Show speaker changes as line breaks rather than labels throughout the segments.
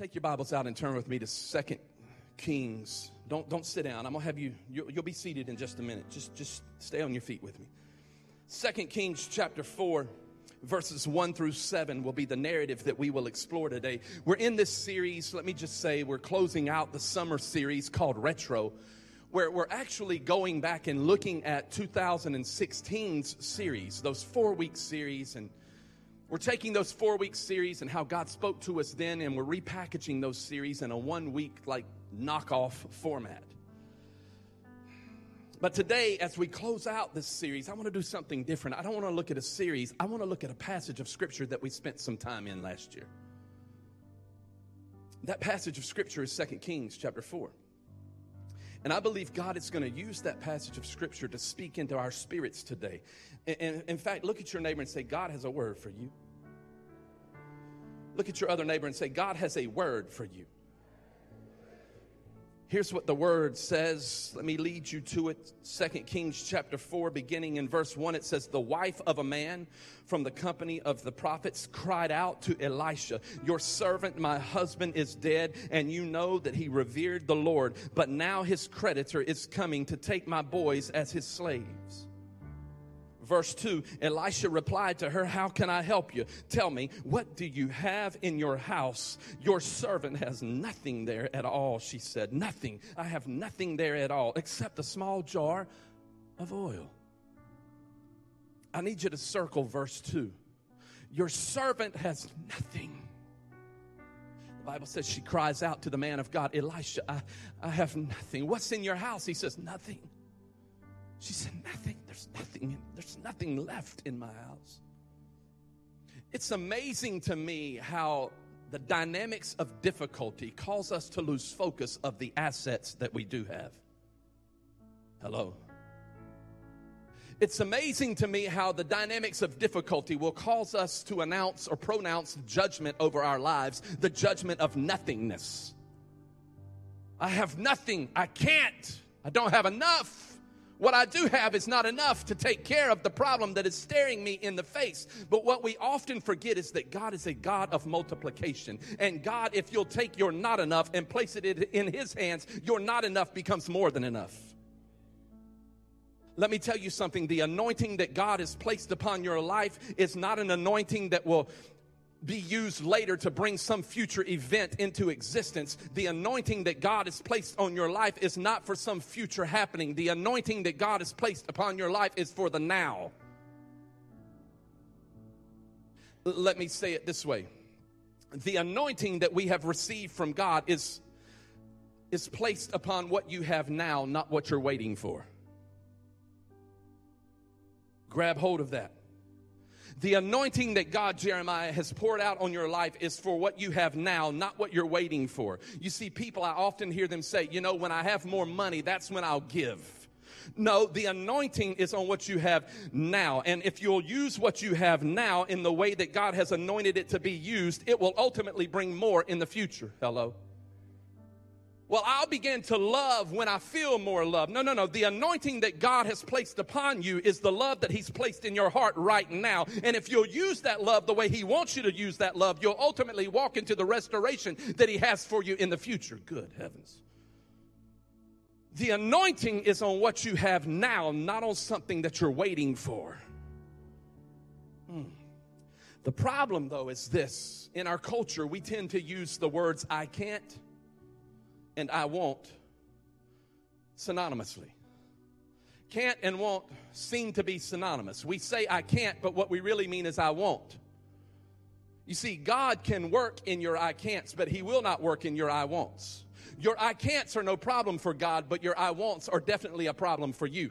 Take your Bibles out and turn with me to Second Kings. Don't don't sit down. I'm gonna have you. You'll, you'll be seated in just a minute. Just just stay on your feet with me. Second Kings chapter four, verses one through seven will be the narrative that we will explore today. We're in this series. Let me just say we're closing out the summer series called Retro. Where we're actually going back and looking at 2016's series, those four week series, and we're taking those four week series and how God spoke to us then, and we're repackaging those series in a one week, like, knockoff format. But today, as we close out this series, I want to do something different. I don't want to look at a series, I want to look at a passage of scripture that we spent some time in last year. That passage of scripture is 2 Kings chapter 4. And I believe God is going to use that passage of scripture to speak into our spirits today. And, in fact, look at your neighbor and say, God has a word for you. Look at your other neighbor and say, God has a word for you. Here's what the word says. Let me lead you to it. Second Kings chapter 4, beginning in verse 1, it says, The wife of a man from the company of the prophets cried out to Elisha, Your servant, my husband, is dead, and you know that he revered the Lord, but now his creditor is coming to take my boys as his slaves verse 2, Elisha replied to her, How can I help you? Tell me, what do you have in your house? Your servant has nothing there at all, she said. Nothing. I have nothing there at all except a small jar of oil. I need you to circle verse 2. Your servant has nothing. The Bible says she cries out to the man of God, Elisha, I, I have nothing. What's in your house? He says, Nothing. She said, Nothing. There's nothing. There's nothing left in my house. It's amazing to me how the dynamics of difficulty cause us to lose focus of the assets that we do have. Hello. It's amazing to me how the dynamics of difficulty will cause us to announce or pronounce judgment over our lives, the judgment of nothingness. I have nothing. I can't. I don't have enough. What I do have is not enough to take care of the problem that is staring me in the face. But what we often forget is that God is a God of multiplication. And God, if you'll take your not enough and place it in His hands, your not enough becomes more than enough. Let me tell you something the anointing that God has placed upon your life is not an anointing that will be used later to bring some future event into existence. The anointing that God has placed on your life is not for some future happening. The anointing that God has placed upon your life is for the now. Let me say it this way the anointing that we have received from God is, is placed upon what you have now, not what you're waiting for. Grab hold of that. The anointing that God, Jeremiah, has poured out on your life is for what you have now, not what you're waiting for. You see, people, I often hear them say, you know, when I have more money, that's when I'll give. No, the anointing is on what you have now. And if you'll use what you have now in the way that God has anointed it to be used, it will ultimately bring more in the future. Hello? Well, I'll begin to love when I feel more love. No, no, no. The anointing that God has placed upon you is the love that He's placed in your heart right now. And if you'll use that love the way He wants you to use that love, you'll ultimately walk into the restoration that He has for you in the future. Good heavens. The anointing is on what you have now, not on something that you're waiting for. Hmm. The problem, though, is this in our culture, we tend to use the words I can't and I won't synonymously. Can't and won't seem to be synonymous. We say I can't, but what we really mean is I won't. You see, God can work in your I can'ts, but He will not work in your I won'ts. Your I can'ts are no problem for God, but your I won'ts are definitely a problem for you.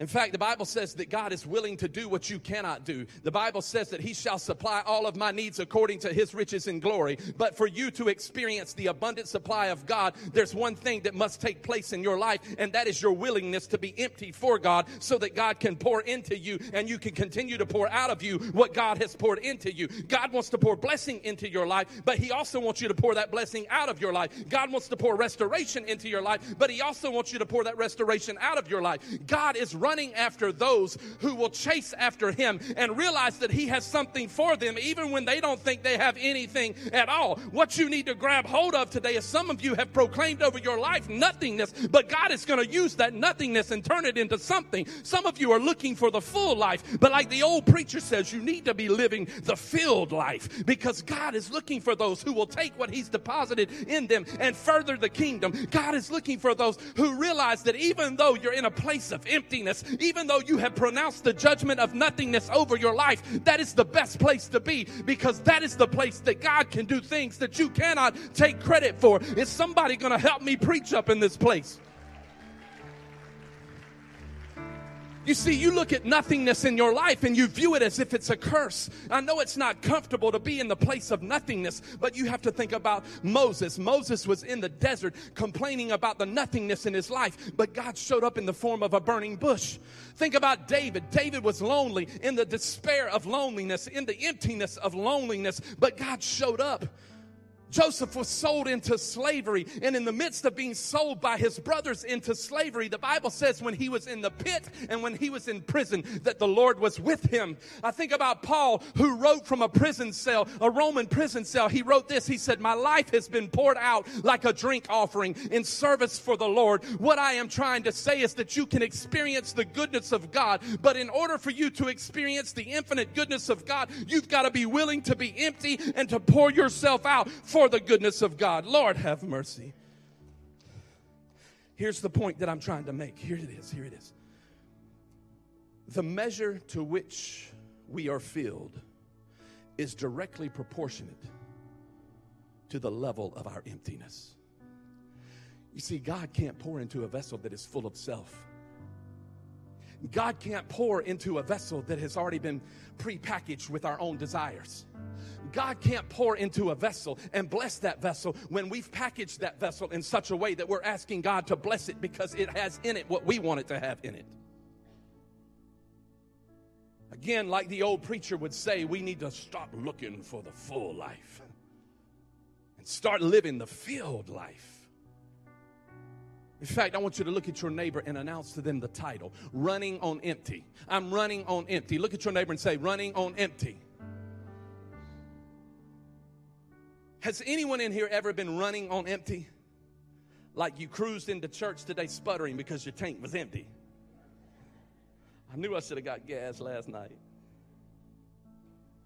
In fact, the Bible says that God is willing to do what you cannot do. The Bible says that He shall supply all of my needs according to His riches and glory. But for you to experience the abundant supply of God, there's one thing that must take place in your life, and that is your willingness to be empty for God so that God can pour into you and you can continue to pour out of you what God has poured into you. God wants to pour blessing into your life, but He also wants you to pour that blessing out of your life. God wants to pour restoration into your life, but He also wants you to pour that restoration out of your life. God is running running after those who will chase after him and realize that he has something for them, even when they don't think they have anything at all. What you need to grab hold of today is some of you have proclaimed over your life nothingness, but God is going to use that nothingness and turn it into something. Some of you are looking for the full life, but like the old preacher says, you need to be living the filled life because God is looking for those who will take what He's deposited in them and further the kingdom. God is looking for those who realize that even though you're in a place of emptiness, even though you have pronounced the judgment of nothingness over your life, that is the best place to be because that is the place that God can do things that you cannot take credit for. Is somebody going to help me preach up in this place? You see, you look at nothingness in your life and you view it as if it's a curse. I know it's not comfortable to be in the place of nothingness, but you have to think about Moses. Moses was in the desert complaining about the nothingness in his life, but God showed up in the form of a burning bush. Think about David. David was lonely in the despair of loneliness, in the emptiness of loneliness, but God showed up. Joseph was sold into slavery, and in the midst of being sold by his brothers into slavery, the Bible says when he was in the pit and when he was in prison, that the Lord was with him. I think about Paul, who wrote from a prison cell, a Roman prison cell. He wrote this He said, My life has been poured out like a drink offering in service for the Lord. What I am trying to say is that you can experience the goodness of God, but in order for you to experience the infinite goodness of God, you've got to be willing to be empty and to pour yourself out for for the goodness of God. Lord, have mercy. Here's the point that I'm trying to make. Here it is. Here it is. The measure to which we are filled is directly proportionate to the level of our emptiness. You see, God can't pour into a vessel that is full of self. God can't pour into a vessel that has already been prepackaged with our own desires. God can't pour into a vessel and bless that vessel when we've packaged that vessel in such a way that we're asking God to bless it because it has in it what we want it to have in it. Again, like the old preacher would say, we need to stop looking for the full life and start living the filled life. In fact, I want you to look at your neighbor and announce to them the title Running on Empty. I'm running on empty. Look at your neighbor and say, Running on Empty. Has anyone in here ever been running on empty? Like you cruised into church today sputtering because your tank was empty. I knew I should have got gas last night.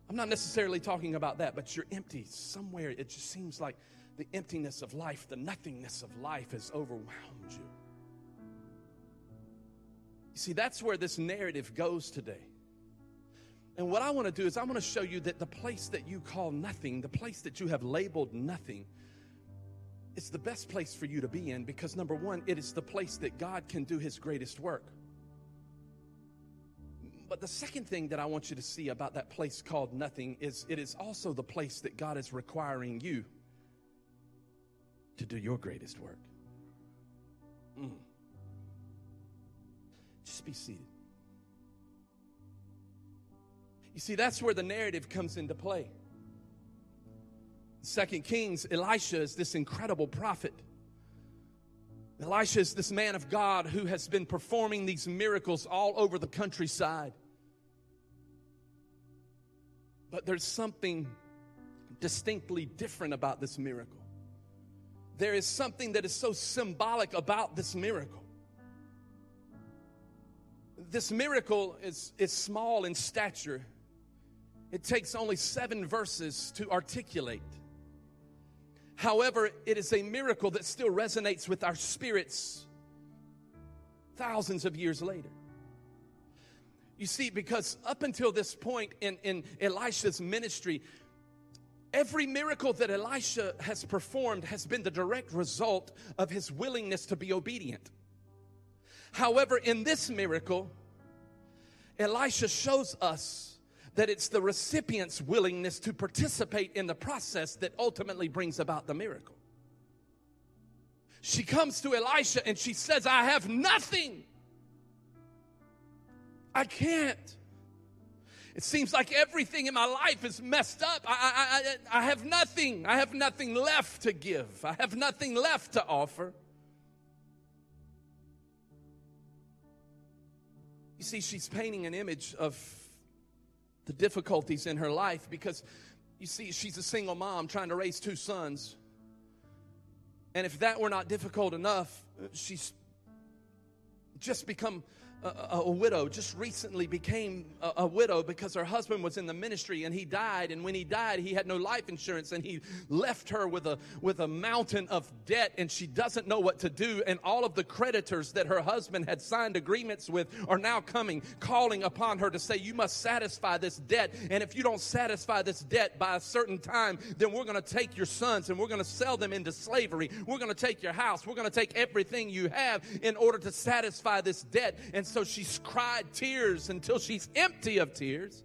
I'm not necessarily talking about that, but you're empty somewhere. It just seems like the emptiness of life, the nothingness of life has overwhelmed you. You see, that's where this narrative goes today. And what I want to do is I want to show you that the place that you call nothing, the place that you have labeled nothing, it's the best place for you to be in because number one, it is the place that God can do his greatest work. But the second thing that I want you to see about that place called nothing is it is also the place that God is requiring you to do your greatest work. Mm. Just be seated. You see, that's where the narrative comes into play. Second Kings, Elisha is this incredible prophet. Elisha is this man of God who has been performing these miracles all over the countryside. But there's something distinctly different about this miracle. There is something that is so symbolic about this miracle. This miracle is, is small in stature, it takes only seven verses to articulate. However, it is a miracle that still resonates with our spirits thousands of years later. You see, because up until this point in, in Elisha's ministry, every miracle that Elisha has performed has been the direct result of his willingness to be obedient. However, in this miracle, Elisha shows us that it's the recipient's willingness to participate in the process that ultimately brings about the miracle. She comes to Elisha and she says, I have nothing. I can't. It seems like everything in my life is messed up. I, I, I, I have nothing. I have nothing left to give. I have nothing left to offer. You see, she's painting an image of the difficulties in her life because you see, she's a single mom trying to raise two sons. And if that were not difficult enough, she's just become a, a, widow just recently became a, a, widow because her husband was in the ministry and he died. And when he died he had no life insurance and he left her with a with a mountain of debt and she doesn't know what to do. And all of the creditors that her husband had signed agreements with are now coming calling upon her to say you must satisfy this debt. And if you don't satisfy this debt by a certain time then we're going to take your sons and we're going to sell them into slavery. We're going to take your house. We're going to take everything you have in order to satisfy this debt. And so she's cried tears until she's empty of tears.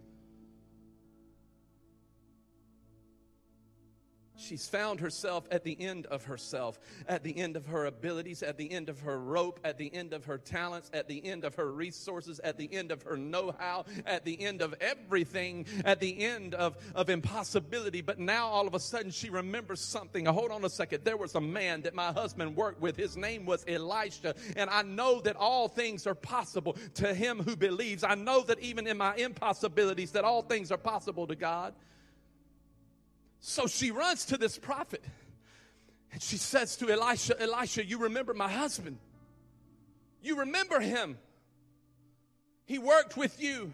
She's found herself at the end of herself, at the end of her abilities, at the end of her rope, at the end of her talents, at the end of her resources, at the end of her know how, at the end of everything, at the end of, of impossibility. But now all of a sudden she remembers something. Hold on a second. There was a man that my husband worked with. His name was Elisha. And I know that all things are possible to him who believes. I know that even in my impossibilities, that all things are possible to God. So she runs to this prophet and she says to Elisha, Elisha, you remember my husband. You remember him. He worked with you.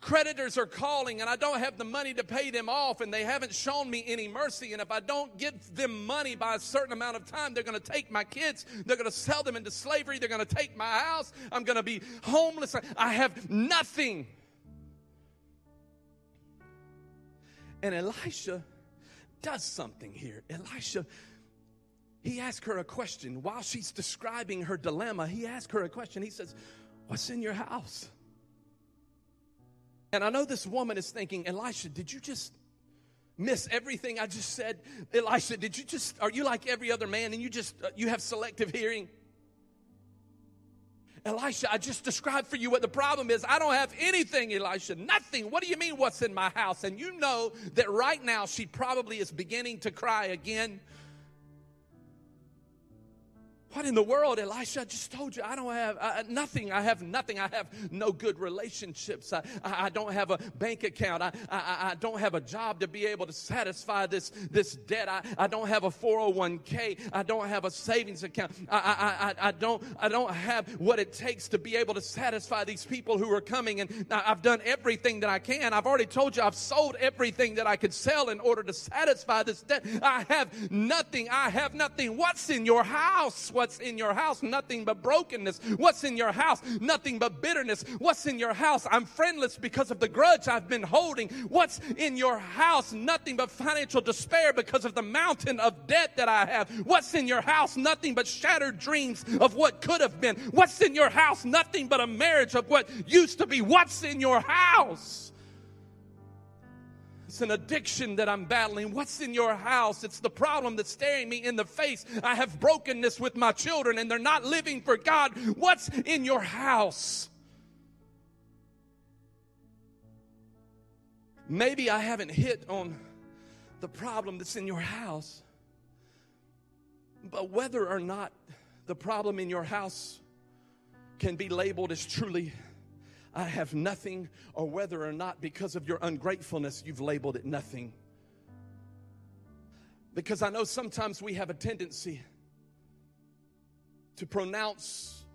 Creditors are calling, and I don't have the money to pay them off, and they haven't shown me any mercy. And if I don't give them money by a certain amount of time, they're going to take my kids, they're going to sell them into slavery, they're going to take my house, I'm going to be homeless. I have nothing. And Elisha does something here. Elisha, he asks her a question. While she's describing her dilemma, he asks her a question. He says, What's in your house? And I know this woman is thinking, Elisha, did you just miss everything I just said? Elisha, did you just, are you like every other man and you just, uh, you have selective hearing? Elisha, I just described for you what the problem is. I don't have anything, Elisha. Nothing. What do you mean, what's in my house? And you know that right now she probably is beginning to cry again what in the world, Elisha? I just told you I don't have nothing. I have nothing. I have no good relationships. I, I, I don't have a bank account. I, I, I, don't have a job to be able to satisfy this, this debt. I, I don't have a 401k. I don't have a savings account. I, I, I, I, don't, I don't have what it takes to be able to satisfy these people who are coming. And I've done everything that I can. I've already told you I've sold everything that I could sell in order to satisfy this debt. I have nothing. I have nothing. What's in your house? What What's in your house? Nothing but brokenness. What's in your house? Nothing but bitterness. What's in your house? I'm friendless because of the grudge I've been holding. What's in your house? Nothing but financial despair because of the mountain of debt that I have. What's in your house? Nothing but shattered dreams of what could have been. What's in your house? Nothing but a marriage of what used to be. What's in your house? It's an addiction that I'm battling. What's in your house? It's the problem that's staring me in the face. I have brokenness with my children and they're not living for God. What's in your house? Maybe I haven't hit on the problem that's in your house, but whether or not the problem in your house can be labeled as truly I have nothing, or whether or not because of your ungratefulness you've labeled it nothing. Because I know sometimes we have a tendency to pronounce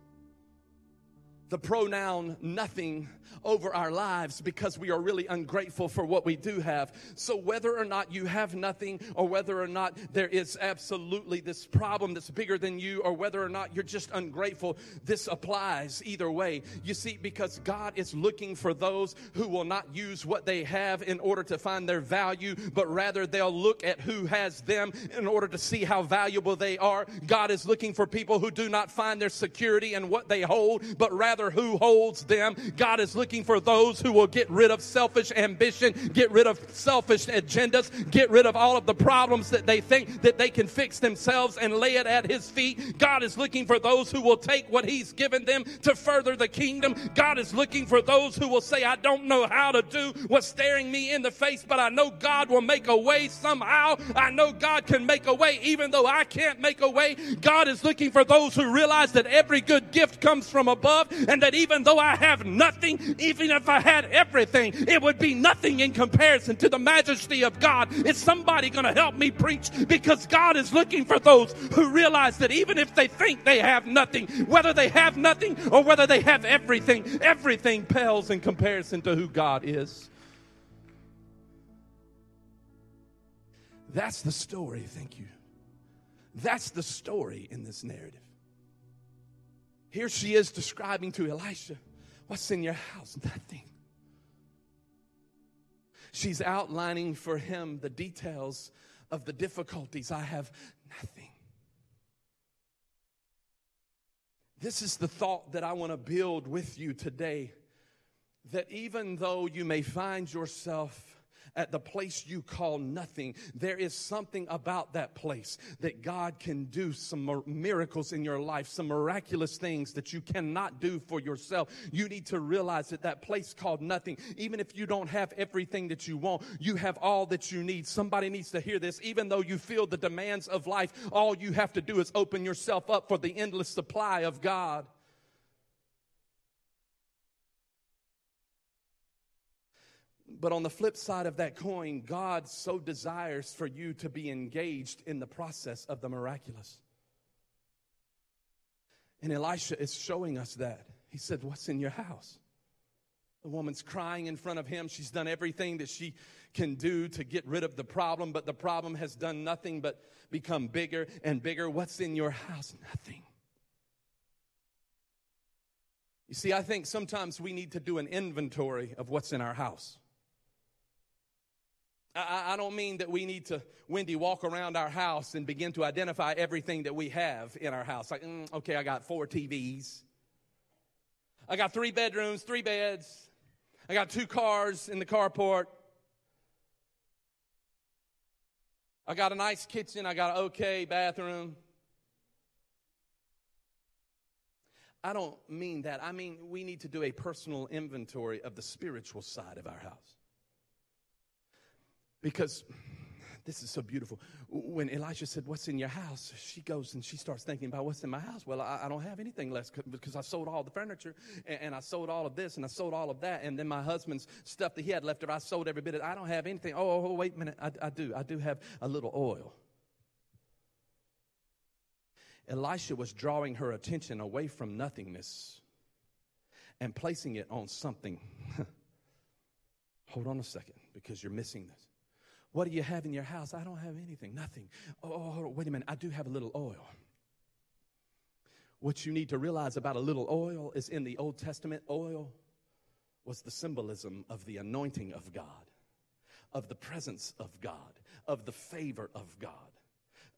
the pronoun nothing over our lives because we are really ungrateful for what we do have. So, whether or not you have nothing, or whether or not there is absolutely this problem that's bigger than you, or whether or not you're just ungrateful, this applies either way. You see, because God is looking for those who will not use what they have in order to find their value, but rather they'll look at who has them in order to see how valuable they are. God is looking for people who do not find their security in what they hold, but rather who holds them. God is looking for those who will get rid of selfish ambition, get rid of selfish agendas, get rid of all of the problems that they think that they can fix themselves and lay it at His feet. God is looking for those who will take what He's given them to further the kingdom. God is looking for those who will say, I don't know how to do what's staring me in the face, but I know God will make a way somehow. I know God can make a way even though I can't make a way. God is looking for those who realize that every good gift comes from above and that even though I have nothing, even if I had everything, it would be nothing in comparison to the majesty of God. Is somebody going to help me preach? Because God is looking for those who realize that even if they think they have nothing, whether they have nothing or whether they have everything, everything pales in comparison to who God is. That's the story. Thank you. That's the story in this narrative. Here she is describing to Elisha, What's in your house? Nothing. She's outlining for him the details of the difficulties. I have nothing. This is the thought that I want to build with you today that even though you may find yourself at the place you call nothing, there is something about that place that God can do some miracles in your life, some miraculous things that you cannot do for yourself. You need to realize that that place called nothing, even if you don't have everything that you want, you have all that you need. Somebody needs to hear this. Even though you feel the demands of life, all you have to do is open yourself up for the endless supply of God. But on the flip side of that coin, God so desires for you to be engaged in the process of the miraculous. And Elisha is showing us that. He said, What's in your house? The woman's crying in front of him. She's done everything that she can do to get rid of the problem, but the problem has done nothing but become bigger and bigger. What's in your house? Nothing. You see, I think sometimes we need to do an inventory of what's in our house. I, I, don't mean that we need to, Wendy, walk around our house and begin to identify everything that we have in our house. Like, mm, okay, I got four TVs. I got three bedrooms, three beds. I got two cars in the carport. I got a nice kitchen. I got an okay bathroom. I don't mean that. I mean, we need to do a personal inventory of the spiritual side of our house. Because this is so beautiful. When Elisha said, What's in your house? She goes and she starts thinking about what's in my house. Well, I, I don't have anything less because I sold all the furniture and, and, I sold all of this and I sold all of that. And then my husband's stuff that he had left over, I sold every bit of it. I don't have anything. Oh, oh, oh wait a minute. I, I do. I do have a little oil. Elisha was drawing her attention away from nothingness and placing it on something. Hold on a second because you're missing this. What do you have in your house? I don't have anything, nothing. Oh, oh, oh, wait a minute. I do have a little oil. What you need to realize about a little oil is in the Old Testament, oil was the symbolism of the anointing of God, of the presence of God, of the favor of God.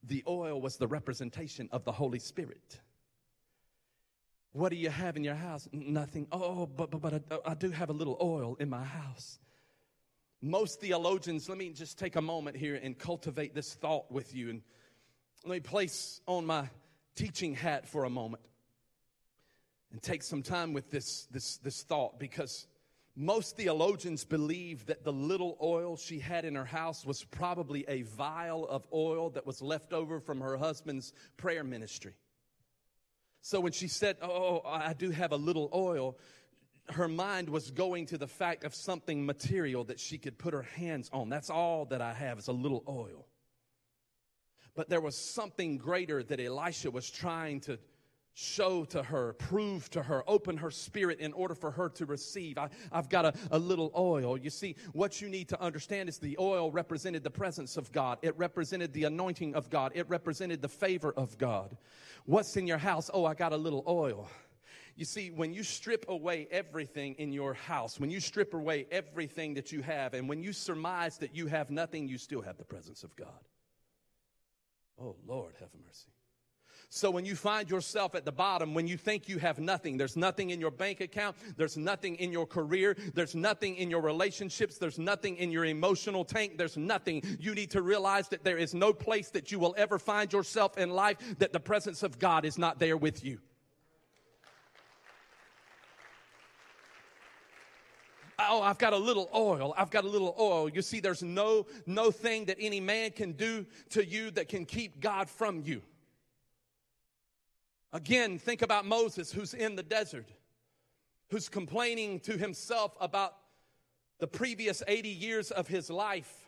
The oil was the representation of the Holy Spirit. What do you have in your house? Nothing. Oh, oh, but, but, but I, I do have a little oil in my house. Most theologians, let me just take a moment here and cultivate this thought with you. And let me place on my teaching hat for a moment and take some time with this, this, this thought because most theologians believe that the little oil she had in her house was probably a vial of oil that was left over from her husband's prayer ministry. So when she said, Oh, oh, oh I do have a little oil, her mind was going to the fact of something material that she could put her hands on. That's all that I have is a little oil. But there was something greater that Elisha was trying to show to her, prove to her, open her spirit in order for her to receive. I, have got a, a little oil. You see, what you need to understand is the oil represented the presence of God, it represented the anointing of God, it represented the favor of God. What's in your house? Oh, I got a little oil. You see, when you strip away everything in your house, when you strip away everything that you have, and when you surmise that you have nothing, you still have the presence of God. Oh, Lord, have mercy. So when you find yourself at the bottom, when you think you have nothing, there's nothing in your bank account, there's nothing in your career, there's nothing in your relationships, there's nothing in your emotional tank, there's nothing. You need to realize that there is no place that you will ever find yourself in life that the presence of God is not there with you. Oh i've got a little oil. I've got a little oil. You see there's no no thing that any man can do to you that can keep god from you. Again think about moses who's in the desert who's complaining to himself about the previous 80 years of his life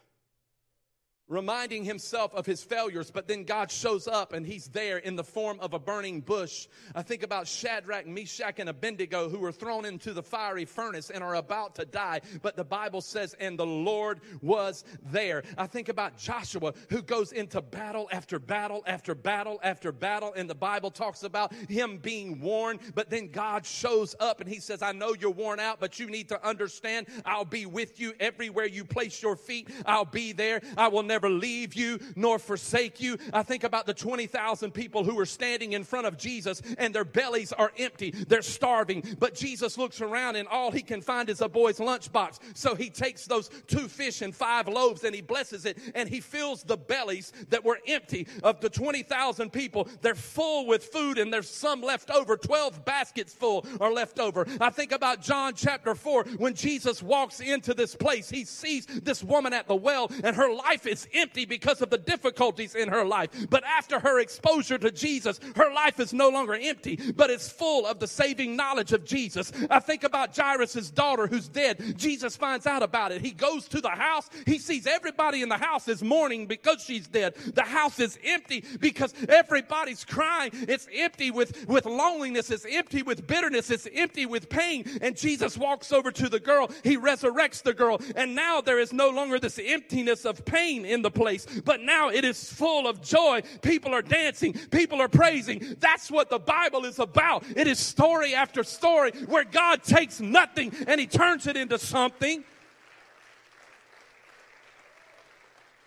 reminding himself of his failures, but then God shows up and he's there in the form of a burning bush. I think about Shadrach, Meshach, and Abednego who were thrown into the fiery furnace and are about to die, but the Bible says, and the Lord was there. I think about Joshua who goes into battle after battle after battle after battle, and the Bible talks about him being worn, but then God shows up and he says, I know you're worn out, but you need to understand I'll be with you everywhere you place your feet. I'll be there. I will never never leave you nor forsake you. I think about the 20,000 people who were standing in front of Jesus and their bellies are empty. They're starving. But Jesus looks around and all he can find is a boy's lunchbox. So he takes those two fish and five loaves and he blesses it and he fills the bellies that were empty of the 20,000 people. They're full with food and there's some left over. 12 baskets full are left over. I think about John chapter 4 when Jesus walks into this place. He sees this woman at the well and her life is empty because of the difficulties in her life. But after her exposure to Jesus, her life is no longer empty, but it's full of the saving knowledge of Jesus. I think about Jairus' daughter who's dead. Jesus finds out about it. He goes to the house. He sees everybody in the house is mourning because she's dead. The house is empty because everybody's crying. It's empty with, with loneliness. It's empty with bitterness. It's empty with pain. And Jesus walks over to the girl. He resurrects the girl. And now there is no longer this emptiness of pain in the place, but now it is full of joy. People are dancing, people are praising. That's what the Bible is about. It is story after story where God takes nothing and he turns it into something.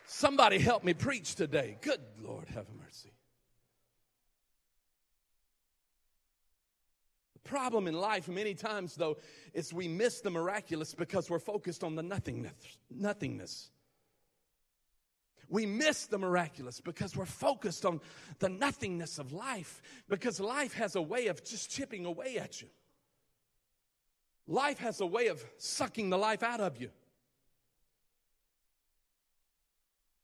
Somebody help me preach today. Good Lord, have mercy. The problem in life, many times, though, is we miss the miraculous because we're focused on the nothingness. nothingness. We miss the miraculous because we're focused on the nothingness of life, because life has a way of just chipping away at you. Life has a way of sucking the life out of you.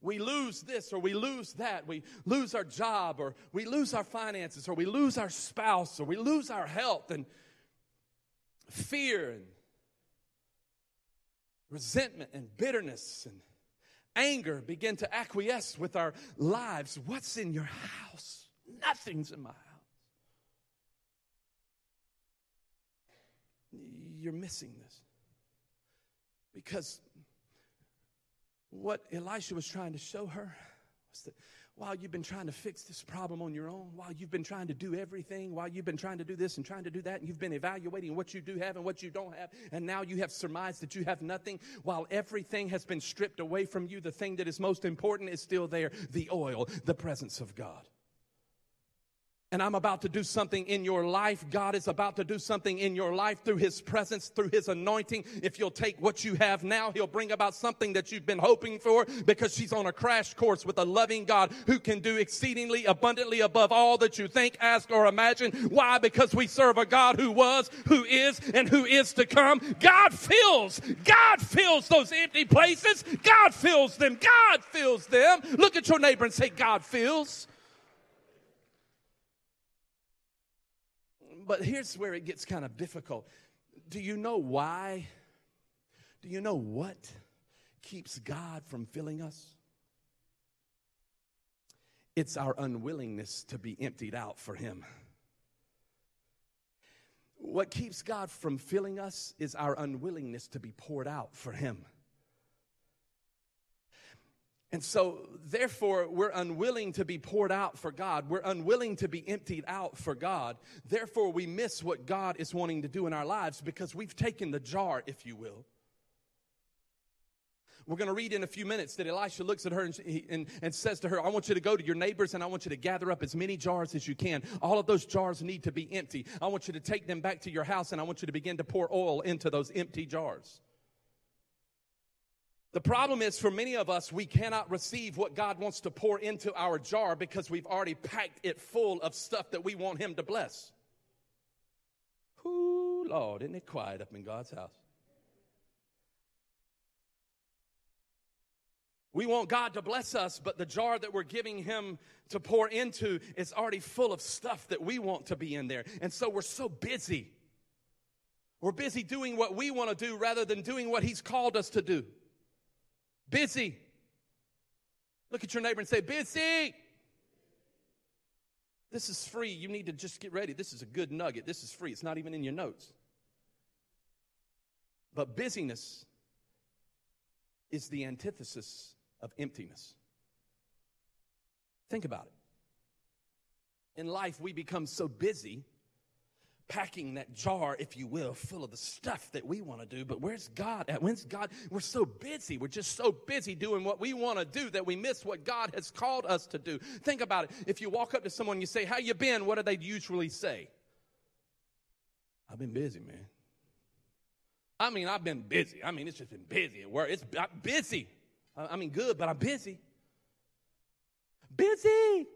We lose this or we lose that. We lose our job or we lose our finances or we lose our spouse or we lose our health and fear and resentment and bitterness and anger begin to acquiesce with our lives. What's in your house? Nothing's in my house. You're missing this. Because what Elisha was trying to show her was that while you've been trying to fix this problem on your own, while you've been trying to do everything, while you've been trying to do this and trying to do that, and you've been evaluating what you do have and what you don't have, and now you have surmised that you have nothing, while everything has been stripped away from you, the thing that is most important is still there the oil, the presence of God and I'm about to do something in your life. God is about to do something in your life through His presence, through His anointing. If you'll take what you have now, He'll bring about something that you've been hoping for because she's on a crash course with a loving God who can do exceedingly abundantly above all that you think, ask, or imagine. Why? Because we serve a God who was, who is, and who is to come. God fills, God fills those empty places. God fills them. God fills them. Look at your neighbor and say, God fills. But here's where it gets kind of difficult. Do you know why? Do you know what keeps God from filling us? It's our unwillingness to be emptied out for Him. What keeps God from filling us is our unwillingness to be poured out for Him. And so, therefore, we're unwilling to be poured out for God. We're unwilling to be emptied out for God. Therefore, we miss what God is wanting to do in our lives because we've taken the jar, if you will. We're going to read in a few minutes that Elisha looks at her and, and, and, says to her, I want you to go to your neighbors and I want you to gather up as many jars as you can. All of those jars need to be empty. I want you to take them back to your house and I want you to begin to pour oil into those empty jars. The problem is for many of us, we cannot receive what God wants to pour into our jar because we've already packed it full of stuff that we want Him to bless. Ooh, Lord, isn't it quiet up in God's house? We want God to bless us, but the jar that we're giving Him to pour into is already full of stuff that we want to be in there. And so we're so busy We're busy doing what we want to do rather than doing what He's called us to do. Busy. Look at your neighbor and say, Busy. This is free. You need to just get ready. This is a good nugget. This is free. It's not even in your notes. But busyness is the antithesis of emptiness. Think about it. In life, we become so busy packing that jar, if you will, full of the stuff that we want to do. But where's God at? When's God? We're so busy. We're just so busy doing what we want to do that we miss what God has called us to do. Think about it. If you walk up to someone and you say, How you been? What do they usually say? I've been busy, man. I mean, I've been busy. I mean, it's just been busy at work. It's I'm busy. I mean, good, but I'm busy. Busy.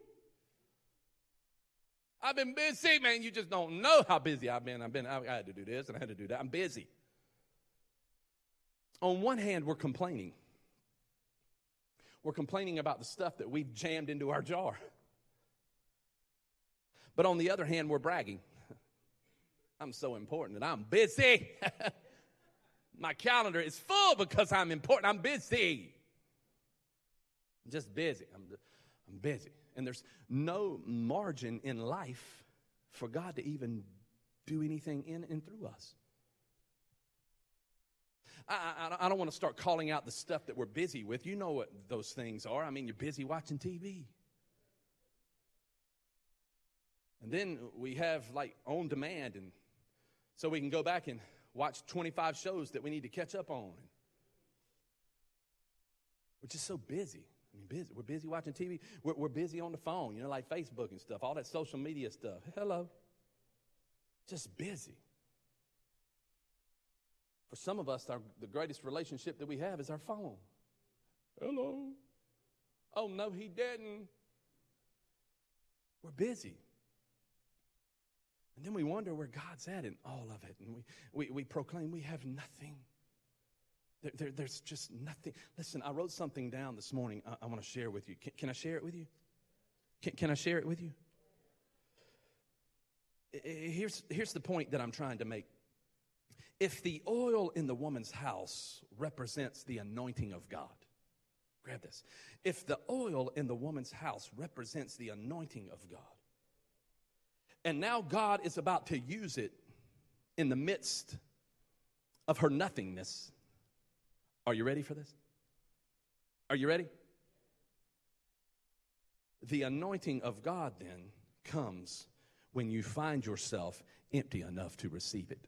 I've been busy, man. You just don't know how busy I've been. I've been, I had to do this and I had to do that. I'm busy. On one hand, we're complaining. We're complaining about the stuff that we've jammed into our jar. But on the other hand, we're bragging. I'm so important and I'm busy. My calendar is full because I'm important. I'm busy. I'm just busy. I'm, I'm busy. And there's no margin in life for God to even do anything in and through us. I, I, I, don't want to start calling out the stuff that we're busy with. You know what those things are. I mean, you're busy watching TV. And then we have like on demand, and so we can go back and watch 25 shows that we need to catch up on. We're just so busy. I mean, busy. We're busy watching TV. We're, we're busy on the phone, you know, like Facebook and stuff, all that social media stuff. Hello. Just busy. For some of us, our, the greatest relationship that we have is our phone. Hello. Oh, no, he didn't. We're busy. And then we wonder where God's at in all of it. And we, we, we proclaim we have nothing. There, there, there's just nothing. Listen, I wrote something down this morning I, I want to share with you. Can, can, I share it with you? Can, can I share it with you? Here's, here's the point that I'm trying to make. If the oil in the woman's house represents the anointing of God, grab this. If the oil in the woman's house represents the anointing of God, and now God is about to use it in the midst of her nothingness, are you ready for this? Are you ready? The anointing of God then comes when you find yourself empty enough to receive it.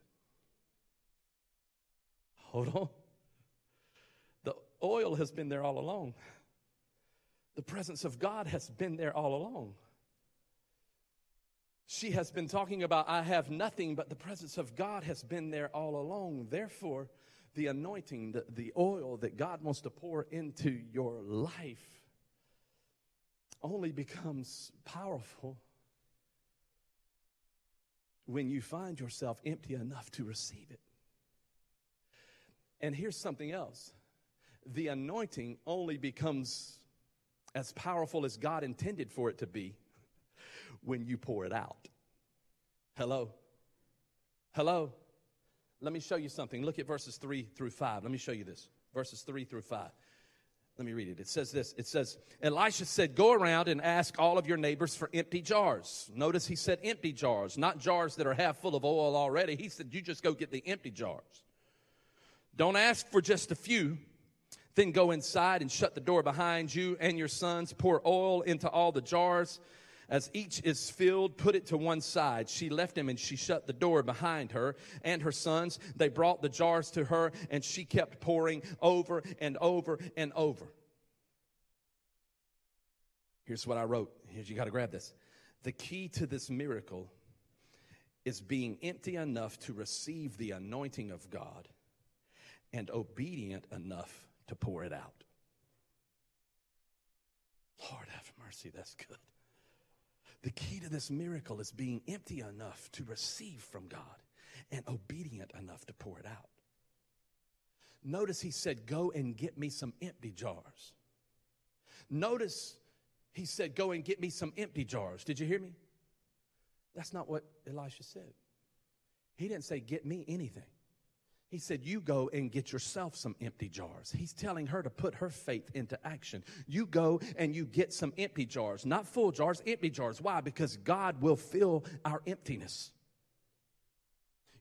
Hold on. The oil has been there all along. The presence of God has been there all along. She has been talking about, I have nothing, but the presence of God has been there all along. Therefore, the anointing, the, the oil that God wants to pour into your life only becomes powerful when you find yourself empty enough to receive it. And here's something else the anointing only becomes as powerful as God intended for it to be when you pour it out. Hello? Hello? Let me show you something. Look at verses 3 through 5. Let me show you this. Verses 3 through 5. Let me read it. It says this. It says, Elisha said, Go around and ask all of your neighbors for empty jars. Notice he said empty jars, not jars that are half full of oil already. He said, You just go get the empty jars. Don't ask for just a few. Then go inside and shut the door behind you and your sons. Pour oil into all the jars as each is filled, put it to one side. She left him and she shut the door behind her and her sons. They brought the jars to her and she kept pouring over and over and over. Here's what I wrote. Here's, you got to grab this. The key to this miracle is being empty enough to receive the anointing of God and obedient enough to pour it out. Lord have mercy, that's good. The key to this miracle is being empty enough to receive from God and obedient enough to pour it out. Notice he said, Go and get me some empty jars. Notice he said, Go and get me some empty jars. Did you hear me? That's not what Elisha said. He didn't say, Get me anything. He said, You go and get yourself some empty jars. He's telling her to put her faith into action. You go and you get some empty jars, not full jars, empty jars. Why? Because God will fill our emptiness.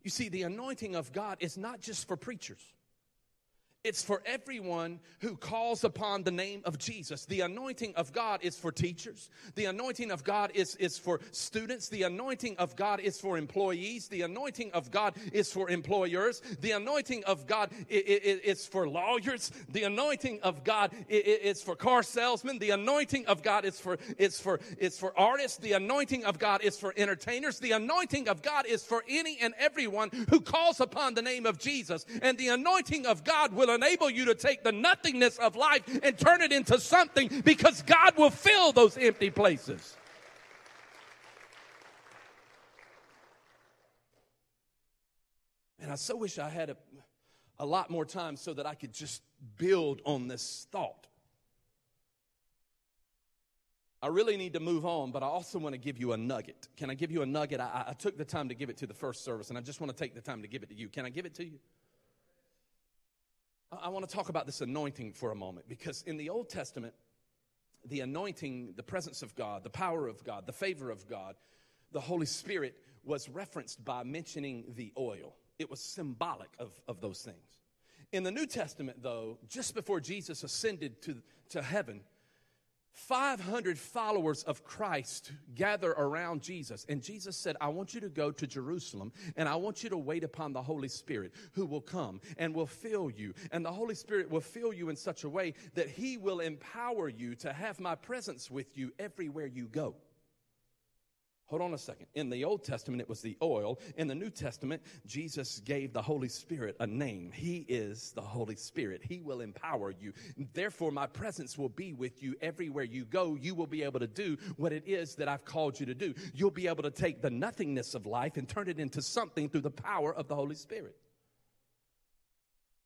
You see, the anointing of God is not just for preachers. It's for everyone who calls upon the name of Jesus. The anointing of God is for teachers. The anointing of God is, is for students. The anointing of God is for employees. The anointing of God is for employers. The anointing of God is for lawyers. The anointing of God is for car salesmen. The anointing of God is for, is for, is for artists. The anointing of God is for entertainers. The anointing of God is for any and everyone who calls upon the name of Jesus. And the anointing of God will will enable you to take the nothingness of life and turn it into something because God will fill those empty places. And I so wish I had a, a lot more time so that I could just build on this thought. I really need to move on, but I also want to give you a nugget. Can I give you a nugget? I, I, took the time to give it to the first service, and I just want to take the time to give it to you. Can I give it to you? I want to talk about this anointing for a moment because in the Old Testament, the anointing, the presence of God, the power of God, the favor of God, the Holy Spirit was referenced by mentioning the oil. It was symbolic of, of those things. In the New Testament, though, just before Jesus ascended to, to heaven, 500 followers of Christ gather around Jesus. And Jesus said, I want you to go to Jerusalem and I want you to wait upon the Holy Spirit who will come and will fill you. And the Holy Spirit will fill you in such a way that he will empower you to have my presence with you everywhere you go. Hold on a second. In the Old Testament, it was the oil. In the New Testament, Jesus gave the Holy Spirit a name. He is the Holy Spirit. He will empower you. Therefore, my presence will be with you everywhere you go. You will be able to do what it is that I've called you to do. You'll be able to take the nothingness of life and turn it into something through the power of the Holy Spirit.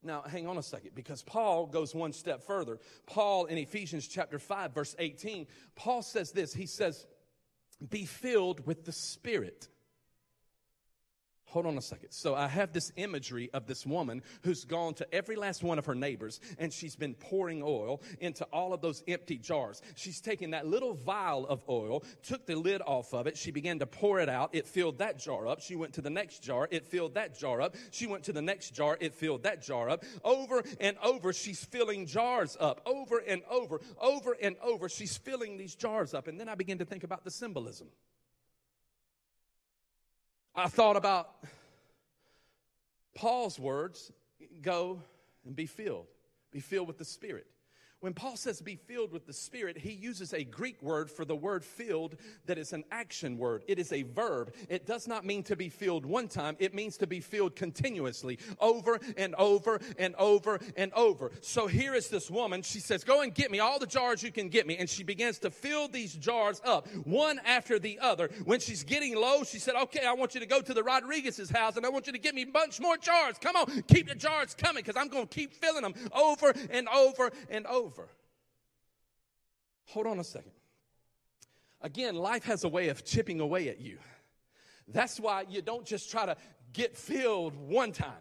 Now, hang on a second, because Paul goes one step further. Paul in Ephesians chapter 5, verse 18, Paul says this. He says, be filled with the Spirit. Hold on a second. So I have this imagery of this woman who's gone to every last one of her neighbors and she's been pouring oil into all of those empty jars. She's taken that little vial of oil, took the lid off of it. She began to pour it out. It filled that jar up. She went to the next jar. It filled that jar up. She went to the next jar. It filled that jar up. Over and over, she's filling jars up. Over and over, over and over, she's filling these jars up. And then I begin to think about the symbolism. I thought about Paul's words go and be filled, be filled with the Spirit. When Paul says be filled with the Spirit, he uses a Greek word for the word filled that is an action word. It is a verb. It does not mean to be filled one time, it means to be filled continuously, over and over and over and over. So here is this woman. She says, Go and get me all the jars you can get me. And she begins to fill these jars up, one after the other. When she's getting low, she said, Okay, I want you to go to the Rodriguez's house and I want you to get me a bunch more jars. Come on, keep the jars coming because I'm going to keep filling them over and over and over over. Hold on a second. Again, life has a way of chipping away at you. That's why you don't just try to get filled one time.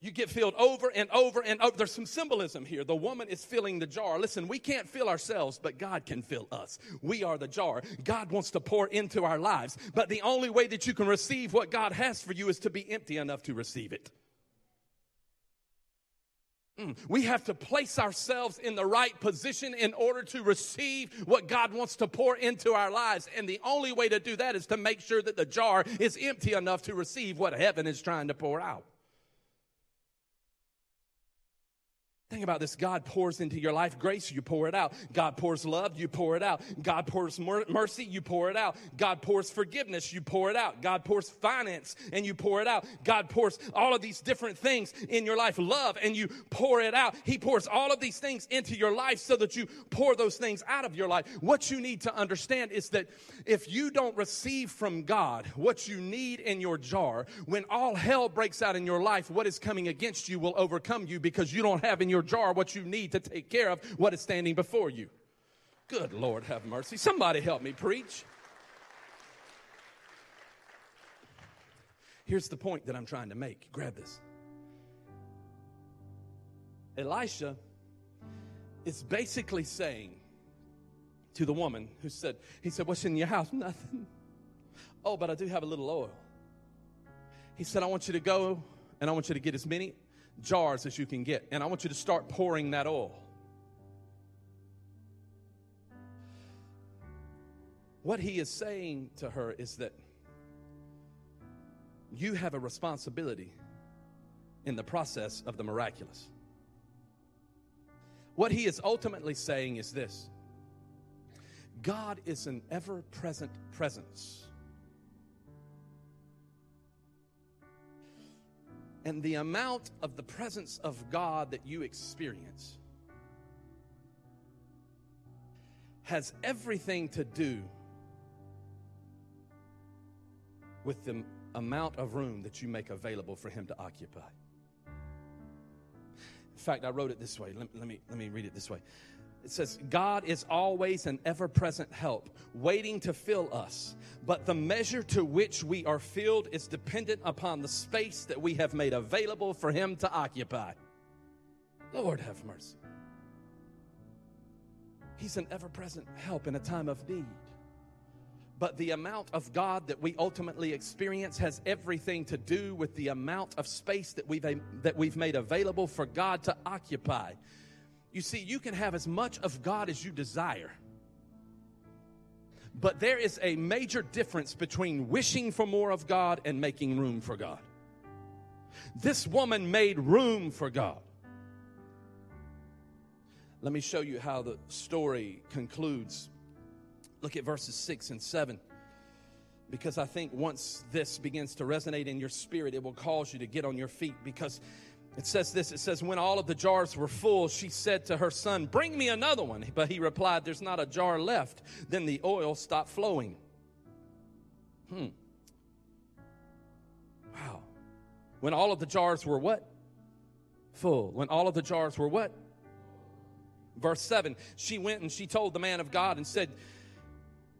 You get filled over and over and over. There's some symbolism here. The woman is filling the jar. Listen, we can't fill ourselves, but God can fill us. We are the jar. God wants to pour into our lives. But the only way that you can receive what God has for you is to be empty enough to receive it. Mm. We have to place ourselves in the right position in order to receive what God wants to pour into our lives. And the only way to do that is to make sure that the jar is empty enough to receive what heaven is trying to pour out. Think about this. God pours into your life grace, you pour it out. God pours love, you pour it out. God pours mercy, you pour it out. God pours forgiveness, you pour it out. God pours finance, and you pour it out. God pours all of these different things in your life, love, and you pour it out. He pours all of these things into your life so that you pour those things out of your life. What you need to understand is that if you don't receive from God what you need in your jar, when all hell breaks out in your life, what is coming against you will overcome you because you don't have in your your jar what you need to take care of what is standing before you. Good Lord, have mercy. Somebody help me preach. Here's the point that I'm trying to make. Grab this. Elisha is basically saying to the woman who said, He said, What's in your house? Nothing. Oh, but I do have a little oil. He said, I want you to go and I want you to get as many jars as you can get, and I want you to start pouring that oil. What he is saying to her is that you have a responsibility in the process of the miraculous. What he is ultimately saying is this God is an ever present presence. And the amount of the presence of God that you experience has everything to do with the amount of room that you make available for Him to occupy. In fact, I wrote it this way. Let, let, me, let me read it this way. It says, God is always an ever present help, waiting to fill us. But the measure to which we are filled is dependent upon the space that we have made available for Him to occupy. Lord have mercy. He's an ever present help in a time of need. But the amount of God that we ultimately experience has everything to do with the amount of space that we've, that we've made available for God to occupy. You see, you can have as much of God as you desire. But there is a major difference between wishing for more of God and making room for God. This woman made room for God. Let me show you how the story concludes Look at verses 6 and 7. Because I think once this begins to resonate in your spirit, it will cause you to get on your feet. Because it says this it says, When all of the jars were full, she said to her son, Bring me another one. But he replied, There's not a jar left. Then the oil stopped flowing. Hmm. Wow. When all of the jars were what? Full. When all of the jars were what? Verse 7 She went and she told the man of God and said,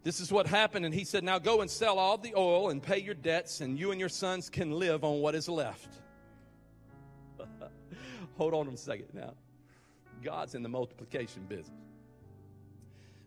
this is what happened. And he said, Now go and sell all the oil and pay your debts, and you and your sons can live on what is left. Hold on a second now. God's in the multiplication business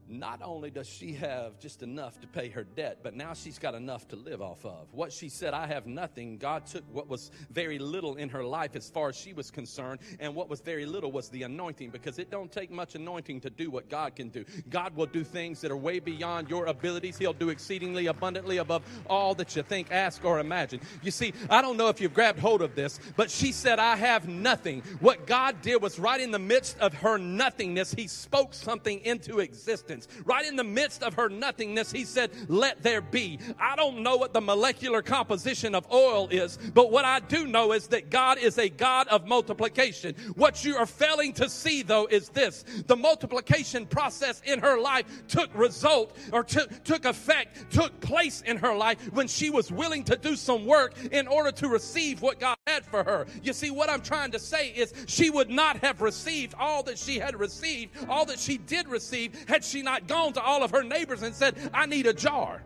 not only does she have just enough to pay her debt, but now she's got enough to live off of. What she said, I have nothing, God took what was very little in her life as far as she was concerned, and what was very little was the anointing because it don't take much anointing to do what God can do. God will do things that are way beyond your abilities. He'll do exceedingly abundantly above all that you think, ask, or imagine. You see, I don't know if you've grabbed hold of this, but she said, I have nothing. What God did was right in the midst of her nothingness, He spoke something into existence. Right in the midst of her nothingness, he said, Let there be. I don't know what the molecular composition of oil is, but what I do know is that God is a God of multiplication. What you are failing to see, though, is this the multiplication process in her life took result or took, took effect, took place in her life when she was willing to do some work in order to receive what God had for her. You see, what I'm trying to say is she would not have received all that she had received, all that she did receive, had she not gone to all of her neighbors and said, I need a jar.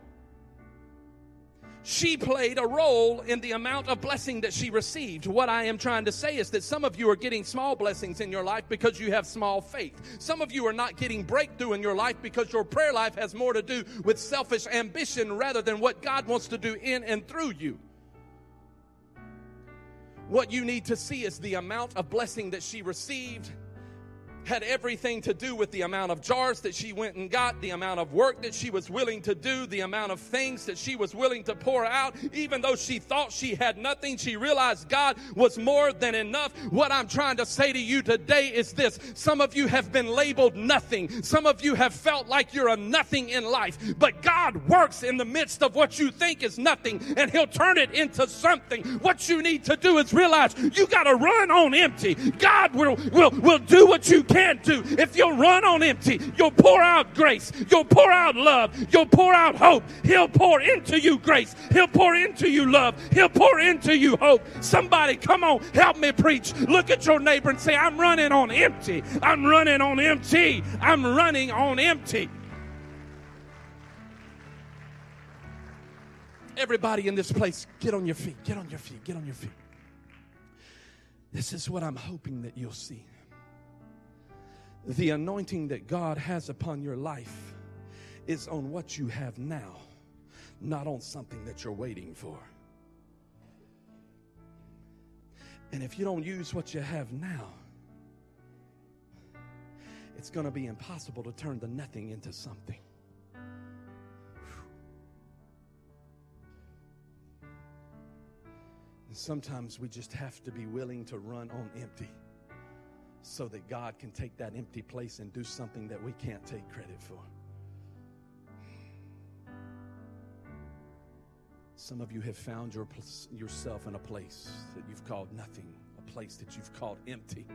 She played a role in the amount of blessing that she received. What I am trying to say is that some of you are getting small blessings in your life because you have small faith. Some of you are not getting breakthrough in your life because your prayer life has more to do with selfish ambition rather than what God wants to do in and through you. What you need to see is the amount of blessing that she received had everything to do with the amount of jars that she went and got, the amount of work that she was willing to do, the amount of things that she was willing to pour out. Even though she thought she had nothing, she realized God was more than enough. What I'm trying to say to you today is this some of you have been labeled nothing, some of you have felt like you're a nothing in life, but God works in the midst of what you think is nothing and He'll turn it into something. What you need to do is realize you got to run on empty. God will, will, will do what you can do. If you'll run on empty, you'll pour out grace, you'll pour out love, you'll pour out hope. He'll pour into you grace, He'll pour into you love, He'll pour into you hope. Somebody, come on, help me preach. Look at your neighbor and say, I'm running on empty. I'm running on empty. I'm running on empty. Everybody in this place, get on your feet, get on your feet, get on your feet. This is what I'm hoping that you'll see. The anointing that God has upon your life is on what you have now, not on something that you're waiting for. And if you don't use what you have now, it's going to be impossible to turn the nothing into something. And sometimes we just have to be willing to run on empty so that God can take that empty place and do something that we can't take credit for. Some of you have found your, yourself in a place that you've called nothing, a place that you've called empty.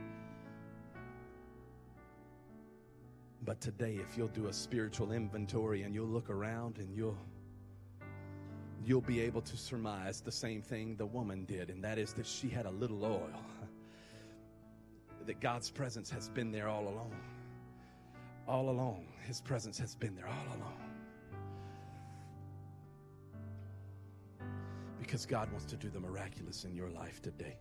But today, if you'll do a spiritual inventory and you'll look around and you'll you'll be able to surmise the same thing the woman did, and that is that she had a little oil. That God's presence has been there all along. All along. His presence has been there all along. Because God wants to do the miraculous in your life today.